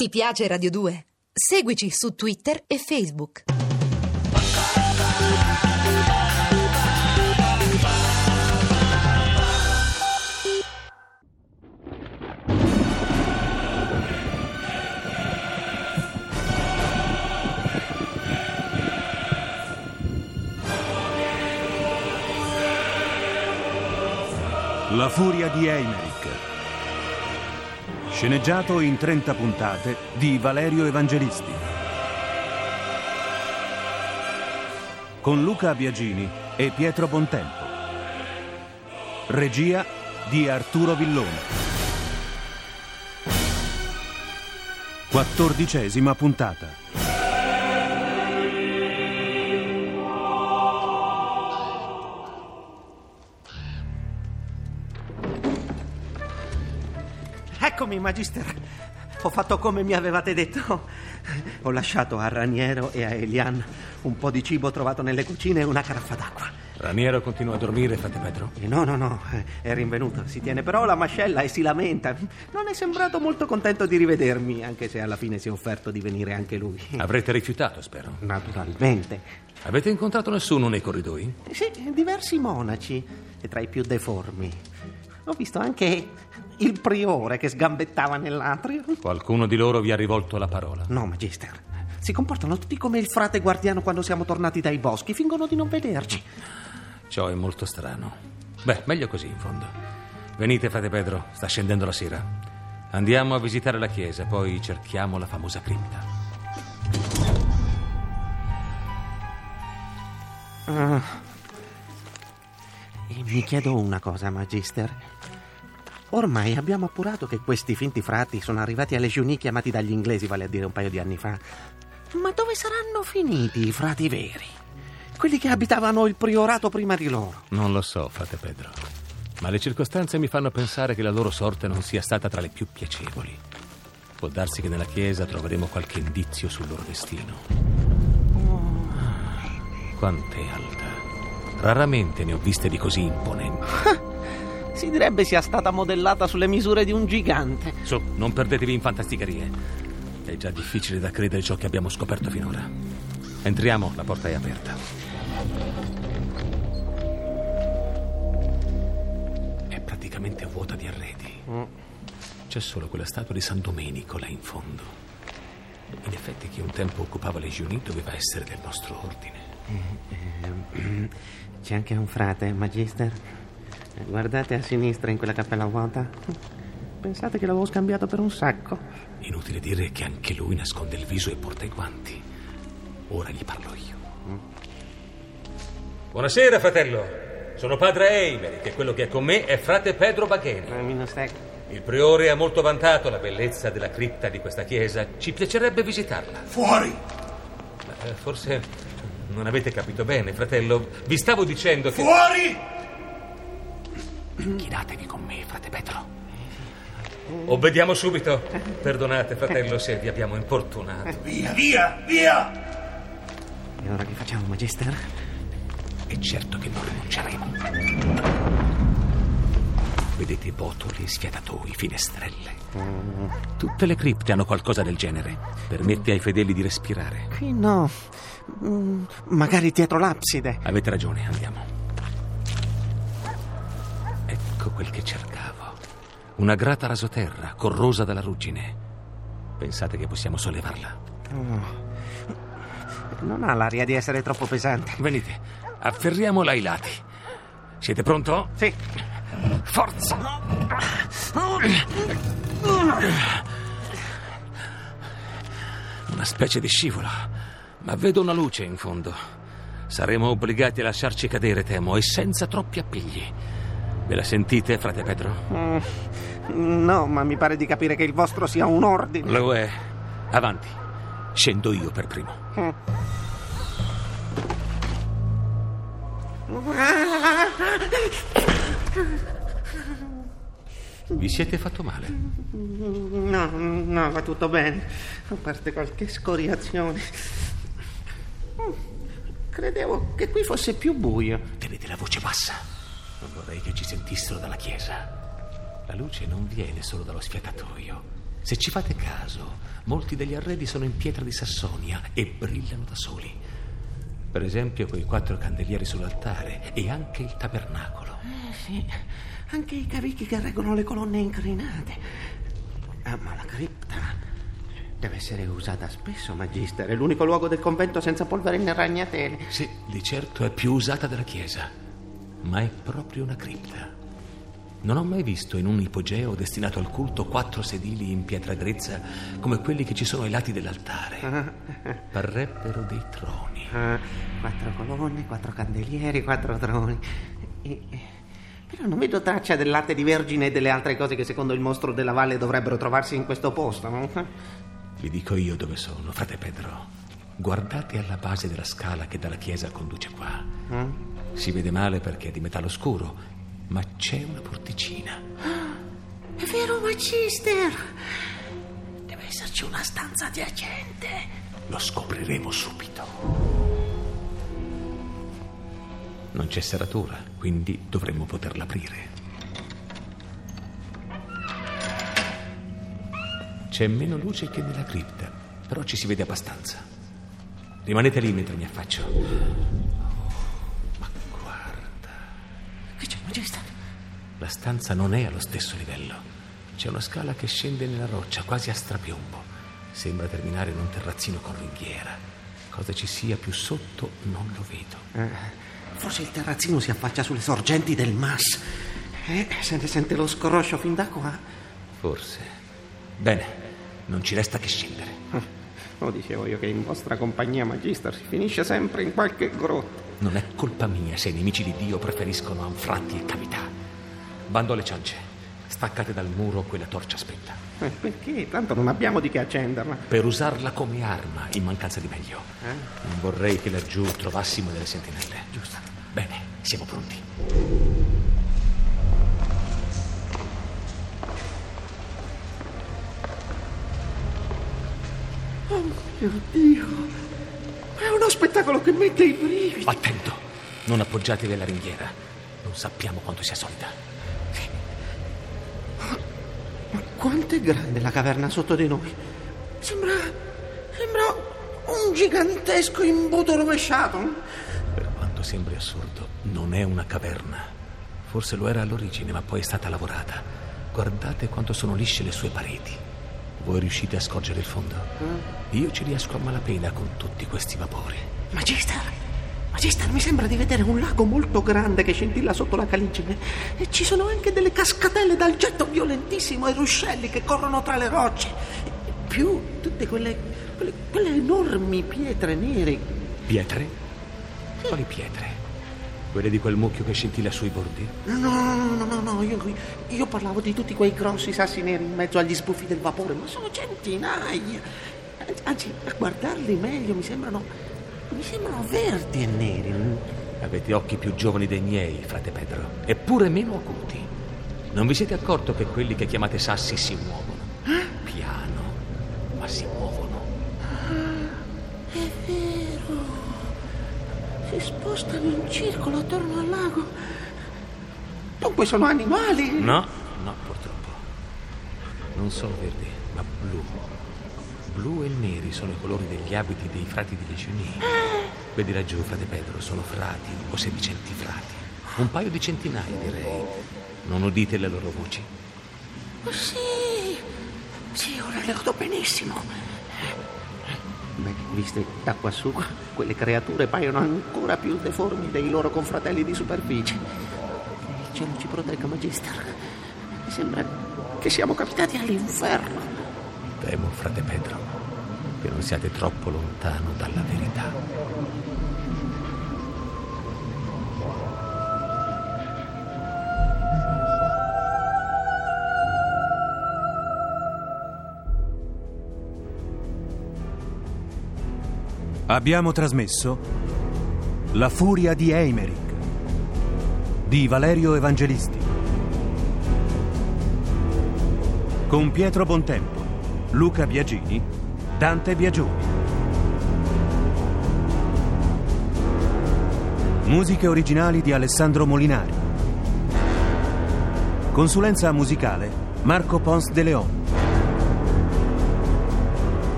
Ti piace Radio 2? Seguici su Twitter e Facebook. La furia di Eimerick. Sceneggiato in 30 puntate di Valerio Evangelisti. Con Luca Biagini e Pietro Bontempo. Regia di Arturo Villone. Quattordicesima puntata. Eccomi, Magister. Ho fatto come mi avevate detto. Ho lasciato a Raniero e a Elian un po' di cibo trovato nelle cucine e una caraffa d'acqua. Raniero continua a dormire, frate Pedro? Eh, No, no, no, eh, è rinvenuto. Si tiene però la mascella e si lamenta. Non è sembrato molto contento di rivedermi, anche se alla fine si è offerto di venire anche lui. Avrete rifiutato, spero. Naturalmente. Avete incontrato nessuno nei corridoi? Sì, diversi monaci, e tra i più deformi. Ho visto anche il priore che sgambettava nell'atrio. Qualcuno di loro vi ha rivolto la parola? No, Magister. Si comportano tutti come il frate guardiano quando siamo tornati dai boschi, fingono di non vederci. Ciò è molto strano. Beh, meglio così, in fondo. Venite, frate Pedro, sta scendendo la sera. Andiamo a visitare la chiesa, poi cerchiamo la famosa cripta. Ah. E mi chiedo una cosa, Magister. Ormai abbiamo appurato che questi finti frati sono arrivati alle Giuni chiamati dagli inglesi, vale a dire un paio di anni fa. Ma dove saranno finiti i frati veri? Quelli che abitavano il priorato prima di loro. Non lo so, frate Pedro. Ma le circostanze mi fanno pensare che la loro sorte non sia stata tra le più piacevoli. Può darsi che nella chiesa troveremo qualche indizio sul loro destino. Quant'è alta. Raramente ne ho viste di così imponenti. Si direbbe sia stata modellata sulle misure di un gigante. Su, non perdetevi in fantasticherie. È già difficile da credere ciò che abbiamo scoperto finora. Entriamo, la porta è aperta. È praticamente vuota di arredi. C'è solo quella statua di San Domenico là in fondo. In effetti, chi un tempo occupava le Giuni doveva essere del nostro ordine. C'è anche un frate, Magister. Guardate a sinistra in quella cappella vuota. Pensate che l'avevo scambiato per un sacco. Inutile dire che anche lui nasconde il viso e porta i guanti. Ora gli parlo io. Buonasera, fratello. Sono padre Eimeri, che quello che è con me è frate Pedro Baghene. Minostec. Il priore ha molto vantato la bellezza della cripta di questa chiesa. Ci piacerebbe visitarla. Fuori! Ma, eh, forse non avete capito bene, fratello. Vi stavo dicendo che... Fuori! Chinatevi con me, frate Pedro. Obbediamo subito. Perdonate, fratello, se vi abbiamo importunato. Via, via, via! E ora che facciamo, Magister? E certo che non rinunceremo. Vedete botoli, sfiatatoi, finestrelle. Tutte le cripte hanno qualcosa del genere. Permette ai fedeli di respirare. Qui no. Mm, magari dietro l'abside. Avete ragione, andiamo. Quel che cercavo. Una grata rasoterra, corrosa dalla ruggine. Pensate che possiamo sollevarla? Non ha l'aria di essere troppo pesante. Venite, afferriamola ai lati. Siete pronto? Sì. Forza! Una specie di scivolo, ma vedo una luce in fondo. Saremo obbligati a lasciarci cadere, temo, e senza troppi appigli. Ve la sentite, frate Pedro? Mm, no, ma mi pare di capire che il vostro sia un ordine. Lo è. Avanti. Scendo io per primo. Vi siete fatto male? No, no, va tutto bene. A parte qualche scoriazione. Mm, Credevo che qui fosse più buio. Tenete la voce bassa. Non vorrei che ci sentissero dalla chiesa. La luce non viene solo dallo sfiatatoio. Se ci fate caso, molti degli arredi sono in pietra di Sassonia e brillano da soli. Per esempio quei quattro candelieri sull'altare e anche il tabernacolo. Eh sì, anche i carichi che reggono le colonne inclinate. Ah, ma la cripta deve essere usata spesso, Magister. È l'unico luogo del convento senza polvere né ragnatele. Sì, di certo è più usata della chiesa, ma è proprio una cripta. Non ho mai visto in un ipogeo destinato al culto quattro sedili in pietra grezza come quelli che ci sono ai lati dell'altare. Parrebbero dei troni. Ah, quattro colonne, quattro candelieri, quattro troni. E- Però non vedo traccia del latte di vergine e delle altre cose che secondo il mostro della valle dovrebbero trovarsi in questo posto. no? Vi dico io dove sono, frate Pedro. Guardate alla base della scala che dalla chiesa conduce qua. Si vede male perché è di metallo scuro, ma c'è una porticina. È vero, Magister! Deve esserci una stanza adiacente. Lo scopriremo subito. Non c'è serratura, quindi dovremmo poterla aprire. C'è meno luce che nella cripta, però ci si vede abbastanza. Rimanete lì mentre mi affaccio. Ma guarda, Che c'è, Magister? La stanza non è allo stesso livello. C'è una scala che scende nella roccia, quasi a strapiombo. Sembra terminare in un terrazzino con ringhiera. Cosa ci sia più sotto non lo vedo. Eh, forse il terrazzino si affaccia sulle sorgenti del mas. Eh, se ne sente lo scroscio fin da qua. Forse. Bene, non ci resta che scendere. Lo dicevo io che in vostra compagnia, Magister, si finisce sempre in qualche grotta. Non è colpa mia se i nemici di Dio preferiscono anfratti e cavità. Bando alle ciance. Staccate dal muro quella torcia spenta. Eh, perché? Tanto non abbiamo di che accenderla. Per usarla come arma, in mancanza di meglio. Non vorrei che laggiù trovassimo delle sentinelle. Giusto. Bene, siamo pronti. Oh mio Dio! È uno spettacolo che mette i brividi. Attento, non appoggiatevi alla ringhiera. Non sappiamo quanto sia solida. Ma quanto è grande la caverna sotto di noi? Sembra. sembra un gigantesco imbuto rovesciato. Per quanto sembri assurdo, non è una caverna. Forse lo era all'origine, ma poi è stata lavorata. Guardate quanto sono lisce le sue pareti. Voi riuscite a scorgere il fondo? Io ci riesco a malapena con tutti questi vapori. Magister, Magister, mi sembra di vedere un lago molto grande che scintilla sotto la caligine. E ci sono anche delle cascatelle dal getto violentissimo e ruscelli che corrono tra le rocce. E più tutte quelle, quelle, quelle enormi pietre nere. Pietre? Quali pietre? Quelle di quel mucchio che scintilla sui bordi? No, no, no, no, no, io, io parlavo di tutti quei grossi sassi neri in mezzo agli sbuffi del vapore, ma sono centinaia. Anzi, a guardarli meglio mi sembrano. Mi sembrano verdi e neri. Avete occhi più giovani dei miei, frate Pedro, eppure meno acuti. Non vi siete accorto che quelli che chiamate sassi si muovono? Piano, ma si muovono. È vero. Si spostano in circolo attorno al lago. Dunque sono animali. No, no, purtroppo. Non sono verdi, ma blu. Blu e neri sono i colori degli abiti dei frati di Legionì. Vedi laggiù, frate Pedro, sono frati o sedicenti frati. Un paio di centinaia, direi. Non udite le loro voci? Oh, sì. Sì, ora le vedo benissimo. Beh, viste da quassù, quelle creature paiono ancora più deformi dei loro confratelli di superficie. Il cielo ci protegga, Magister. Mi sembra che siamo capitati all'inferno. Temo, frate Pedro, che non siate troppo lontano dalla verità. Abbiamo trasmesso La furia di Eimerick di Valerio Evangelisti con Pietro Bontempo, Luca Biagini, Dante Biagioni. Musiche originali di Alessandro Molinari. Consulenza musicale Marco Pons de Leon.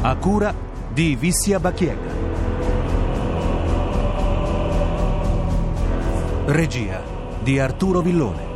A cura di Vissia Bacchiega. Regia di Arturo Villone.